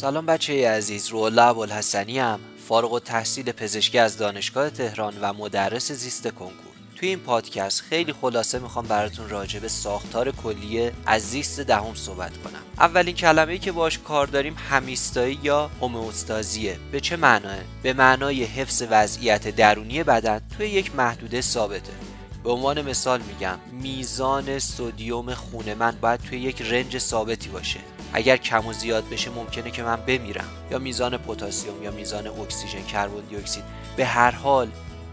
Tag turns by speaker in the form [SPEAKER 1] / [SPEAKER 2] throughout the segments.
[SPEAKER 1] سلام بچه عزیز رولا ابوالحسنی هم فارغ و تحصیل پزشکی از دانشگاه تهران و مدرس زیست کنکور. توی این پادکست خیلی خلاصه می‌خوام براتون راجع به ساختار کلیه از زیست دهم صحبت کنم. اولین کلمه‌ای که باش کار داریم همیستایی یا هومئوستازیه به چه معناه به معنای حفظ وضعیت درونی بدن توی یک محدوده ثابته. به عنوان مثال میگم میزان سودیوم خون من باید توی یک رنج ثابتی باشه. اگر کم و زیاد بشه ممکنه که من بمیرم. یا میزان پتاسیم یا میزان اکسیژن کربن دی اکسید. به هر حال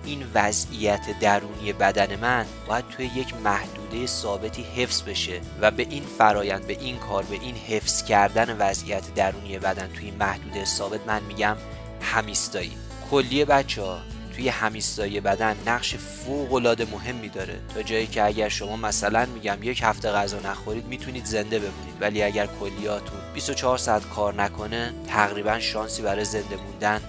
[SPEAKER 1] این وضعیت درونی بدن من باید توی یک محدوده ثابتی حفظ بشه و به این فرایند به این کار به این حفظ کردن وضعیت درونی بدن توی محدوده ثابت من میگم همیستایی. کلیه بچه ها توی همیستایی بدن نقش فوق العاده مهمی داره. تا جایی که اگر شما مثلا میگم یک هفته غذا نخورید می‌تونید زنده بمونید. ولی اگر کلیاتون 24 ساعت کار نکنه تقریبا شانسی برای زنده موندن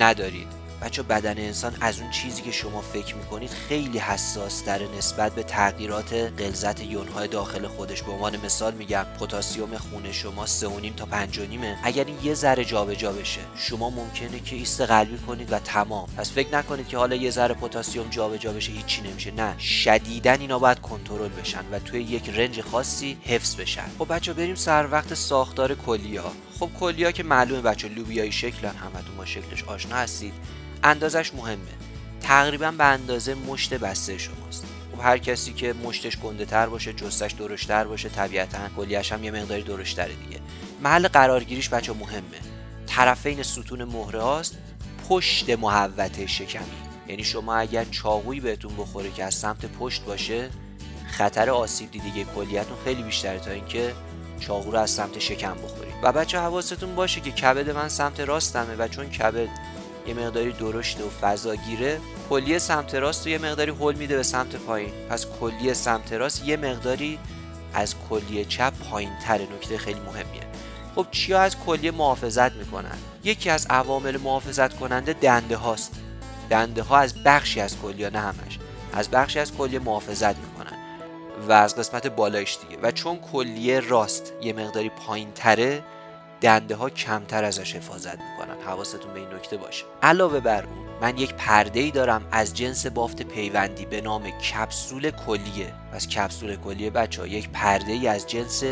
[SPEAKER 1] ندارید. بچه بدن انسان از اون چیزی که شما فکر می‌کنید خیلی حساس در نسبت به تغییرات غلظت یونهای داخل خودش. به عنوان مثال میگم پتاسیم خون شما 3.5 تا 5.5 اگر این یه ذره جابجا بشه شما ممکنه که ایست قلبی کنید و تمام. پس فکر نکنید که حالا یه ذره پتاسیم جابجا بشه هیچی نمیشه. نه شدیدا اینا باید کنترل بشن و توی یک رنج خاصی حفظ بشن. خب بچه بریم سر وقت ساختار کلیا خب کلیا که معلومه بچه لوبیایی شکلن همتون با شکلش آشنا هستید. اندازش مهمه. تقریبا به اندازه مشت بسته شماست. خب هر کسی که مشتش گنده تر باشه جستش درشتر باشه طبیعتا کلیش هم یه مقداری درشتره دیگه. محل قرارگیریش بچه مهمه. طرفین ستون مهره هاست پشت محوطه شکمی. یعنی شما اگر چاقویی بهتون بخوره که از سمت پشت باشه خطر آسیب دیدگی کلیتون خیلی بیشتره تا اینکه چاقو رو از سمت شکم بخورید. و بچه حواستون باشه که کبد من سمت راستمه و چون کبد یه مقداری درشته و فضاگیره کلیه سمت راست رو یه مقداری هل میده به سمت پایین. پس کلیه سمت راست یه مقداری از کلیه چپ پایین تره نکته خیلی مهمیه. خب چیا از کلیه محافظت می‌کنن؟ یکی از عوامل محافظت کننده دنده هاست دنده ها از بخشی از کلیه نه همش. از بخشی از کلیه محافظت می‌کنن. و از قسمت بالایش دیگه. و چون کلیه راست یه مقداری پایین تره دنده ها کمتر ازش حفاظت می‌کنن. حواستون به این نکته باشه. علاوه بر اون من یک پرده ای دارم از جنس بافت پیوندی به نام کپسول کلیه. پس کپسول کلیه بچه ها یک پرده ای از جنس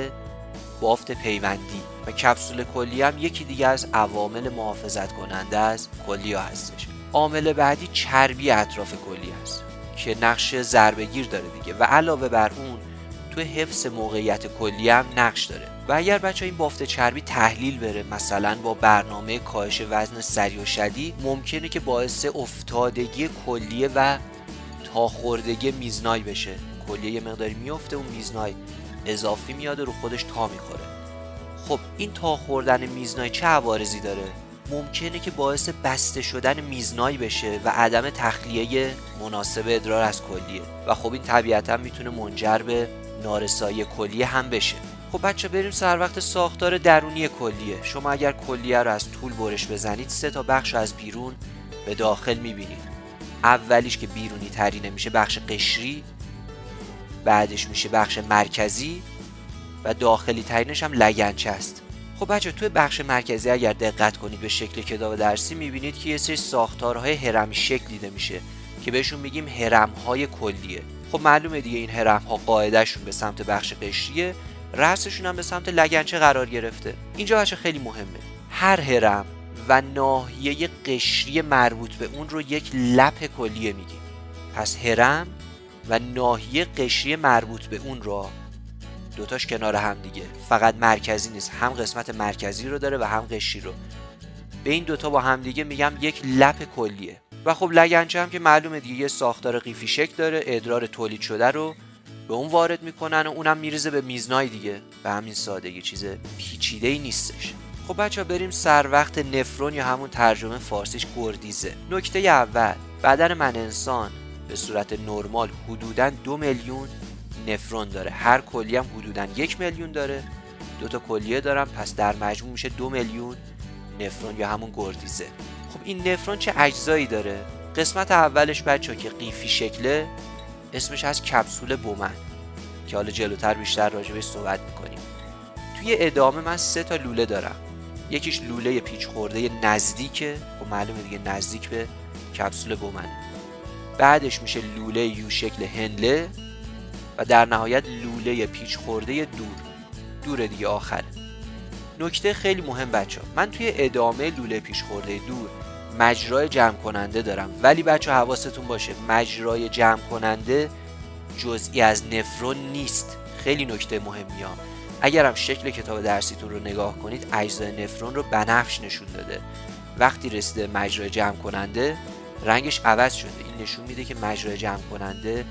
[SPEAKER 1] بافت پیوندی. و کپسول کلیه هم یکی دیگه از عوامل محافظت کننده از کلیه هستش. عامل بعدی چربی اطراف کلیه است که نقش ضربگیر داره دیگه. و علاوه بر اون تو حفظ موقعیت کلیه هم نقش داره. و اگر بچه این بافت چربی تحلیل بره مثلا با برنامه کاهش وزن سریع و شدید ممکنه که باعث افتادگی کلیه و تاخوردگی میزنای بشه. کلیه یه مقداری میفته و میزنای اضافی میاد رو خودش تا می‌خوره. خب این تا خوردن میزنای چه عوارضی داره؟ ممکنه که باعث بسته شدن میزنایی بشه و عدم تخلیه مناسب ادرار از کلیه. و خب این طبیعتا می‌تونه منجر به نارسایی کلیه هم بشه. خب بچه بریم سر وقت ساختار درونی کلیه. شما اگر کلیه رو از طول برش بزنید سه تا بخش از بیرون به داخل می‌بینید. اولیش که بیرونی ترینه میشه بخش قشری بعدش میشه بخش مرکزی و داخلی ترینش هم لگنچه است. خب بچه توی بخش مرکزی اگر دقت کنید به شکل کتاب درسی می‌بینید که یه سری ساختارهای هرمی شکل دیده میشه که بهشون میگیم هرمهای کلیه. خب معلومه دیگه این هرم ها قاعدهشون به سمت بخش قشریه رأسشون هم به سمت لگنچه قرار گرفته. اینجا بچه خیلی مهمه. هر هرم و ناحیه قشری مربوط به اون رو یک لپ کلیه میگیم. پس هرم و ناحیه قشری مربوط به اون رو دوتاش کنار هم دیگه. فقط مرکزی نیست. هم قسمت مرکزی رو داره و هم قشری رو. به این دوتا با هم دیگه میگم یک لپ کلیه. و خب لگنچه هم که معلومه دیگه یه ساختار قیفی شکل داره ادرار تولید شده رو به اون وارد می‌کنن و اونم میریزه به میزنای دیگه. به همین سادگی چیز پیچیده ای نیستش. خب بچه بریم سر وقت نفرون یا همون ترجمه فارسیش گردیزه. نکته اول بدن من انسان به صورت نرمال حدودا دو میلیون نفرون داره. هر کلی هم حدودا یک میلیون داره. دو تا کلیه دارم پس در مجموع میشه دو میلیون نفرون یا همون گردیزه. خب این نفرون چه اجزایی داره؟ قسمت اولش بچه که قیفی شکله اسمش از کپسول بومن که حالا جلوتر بیشتر راجبش صحبت می‌کنیم. توی ادامه من سه تا لوله دارم. یکیش لوله پیچ خورده نزدیکه. خب معلومه دیگه نزدیک به کپسول بومنه بعدش میشه لوله یو شکل هنله و در نهایت لوله پیچ خورده دور. دور دیگه آخره نکته خیلی مهم بچه. من توی ادامه لوله پیش خورده دور مجرای جمع کننده دارم. ولی بچه حواستون باشه مجرای جمع کننده جزئی از نفرون نیست. خیلی نکته مهمی ها اگرم شکل کتاب درسیتون رو نگاه کنید اجزای نفرون رو بنفش نشون داده. وقتی رسیده مجرای جمع کننده رنگش عوض شده. این نشون میده که مجرای جمع کننده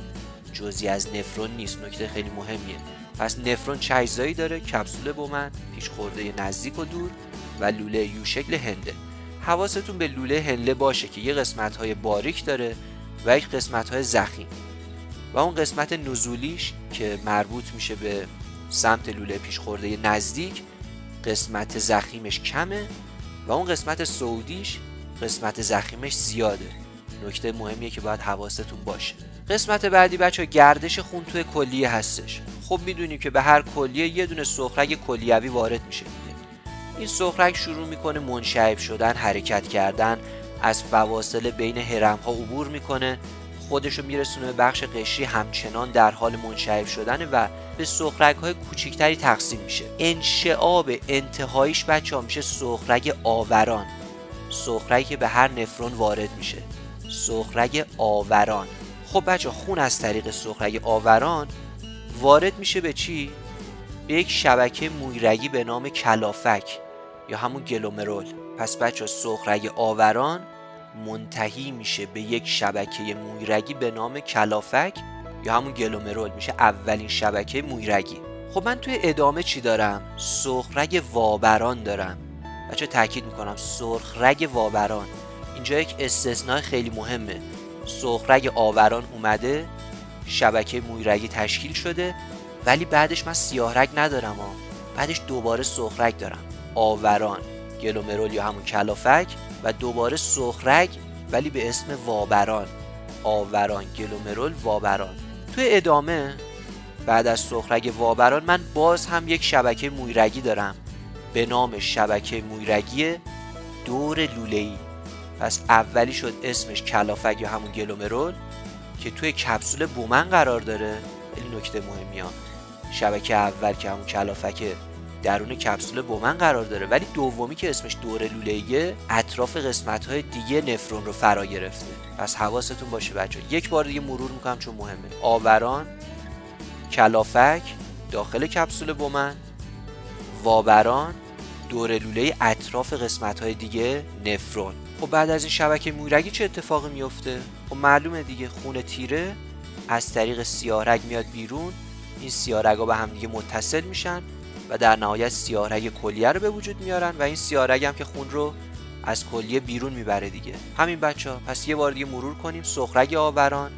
[SPEAKER 1] جزئی از نفرون نیست. نکته خیلی مهمیه. پس نفرون چه اجزایی داره کپسول بومن پیش خورده نزدیک و دور و لوله یو شکل هنده. حواستون به لوله هنله باشه که یه قسمت های باریک داره و یک قسمت های زخیم و اون قسمت نزولیش که مربوط میشه به سمت لوله پیش خورده نزدیک قسمت زخیمش کمه و اون قسمت سعودیش قسمت زخیمش زیاده. نکته مهمیه که باید حواستون باشه. قسمت بعدی بچه گردش خون توی کلیه هستش. خب می‌دونیم که به هر کلیه یه دونه سخرگ کلیوی وارد میشه این سخرگ شروع می‌کنه منشعب شدن حرکت کردن از فواصل بین هرم ها عبور می‌کنه. خودش رو میرسونه به بخش قشری همچنان در حال منشعب شدن و به سخرگ های کوچیکتری تقسیم میشه. انشعاب انتهاییش بچه ها میشه سخرگ آوران. سخرگی که به هر نفرون وارد میشه. سخرگ آوران. خب بچه خون از طریق سخرگ آوران وارد میشه به چی؟ به یک شبکه مویرگی به نام کلافک یا همون گلومرول. پس بچه سخرگ آوران منتهی میشه به یک شبکه مویرگی به نام کلافک یا همون گلومرول میشه اولین شبکه مویرگی. خب من توی ادامه چی دارم؟ سخرگ وابران دارم. بچه تاکید می‌کنم سرخرگ وابران. اینجا یک استثناء خیلی مهمه. سخرگ آوران اومده شبکه مویرگی تشکیل شده ولی بعدش من سیاهرگ ندارم ها. بعدش دوباره سخرگ دارم. آوران گلومرول یا همون کلافک و دوباره سخرگ ولی به اسم وابران. آوران گلومرول وابران. توی ادامه بعد از سخرگ وابران من باز هم یک شبکه مویرگی دارم. به نام شبکه مویرگی دور لوله‌ای. پس اولی شد اسمش کلافک یا همون گلومرول که توی کپسول بومن قرار داره. خیلی نکته مهمی ها. شبکه اول که همون کلافک درون کپسول بومن قرار داره. ولی دومی که اسمش دور لولهیه اطراف قسمت های دیگه نفرون رو فرا گرفته. پس حواستون باشه بچه یک بار دیگه مرور می‌کنم چون مهمه. آوران کلافک داخل کپسول بومن. وابران دور لوله اطراف قسمت های دیگه نفرون. خب بعد از این شبکه مویرگی چه اتفاقی میفته خب معلومه دیگه خون تیره از طریق سیاهرگ میاد بیرون این سیاهرگا به هم دیگه متصل میشن و در نهایت سیاهرگ کلیه رو به وجود میارن و این سیاهرگ هم که خون رو از کلیه بیرون می‌بره دیگه. همین بچه ها پس یه بار دیگه مرور کنیم. سخرگ آوران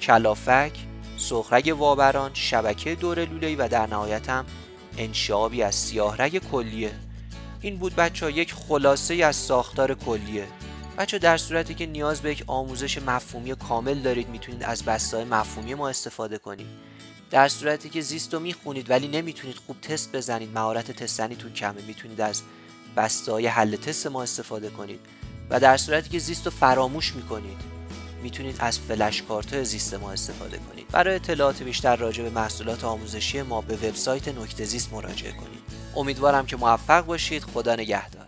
[SPEAKER 1] کلافک سخرگ وابران شبکه دور لوله‌ای و در نهایت هم انشابی از سیاهرگ کلیه. این بود بچه ها یک خلاصه از ساختار کلیه. بچه در صورتی که نیاز به یک آموزش مفهومی کامل دارید می‌تونید از بسته مفهومی ما استفاده کنید. در صورتی که زیست رو می‌خونید ولی نمی‌تونید خوب تست بزنید مهارت تستنیتون کمه می‌تونید از بسته های حل تست ما استفاده کنید. و در صورتی که زیست رو فراموش می‌کنید می‌تونید از فلش کارت زیست ما استفاده کنید. برای اطلاعات بیشتر راجع به محصولات آموزشی ما به وبسایت نکته زیست مراجعه کنید. امیدوارم که موفق باشید. خدا نگهدار.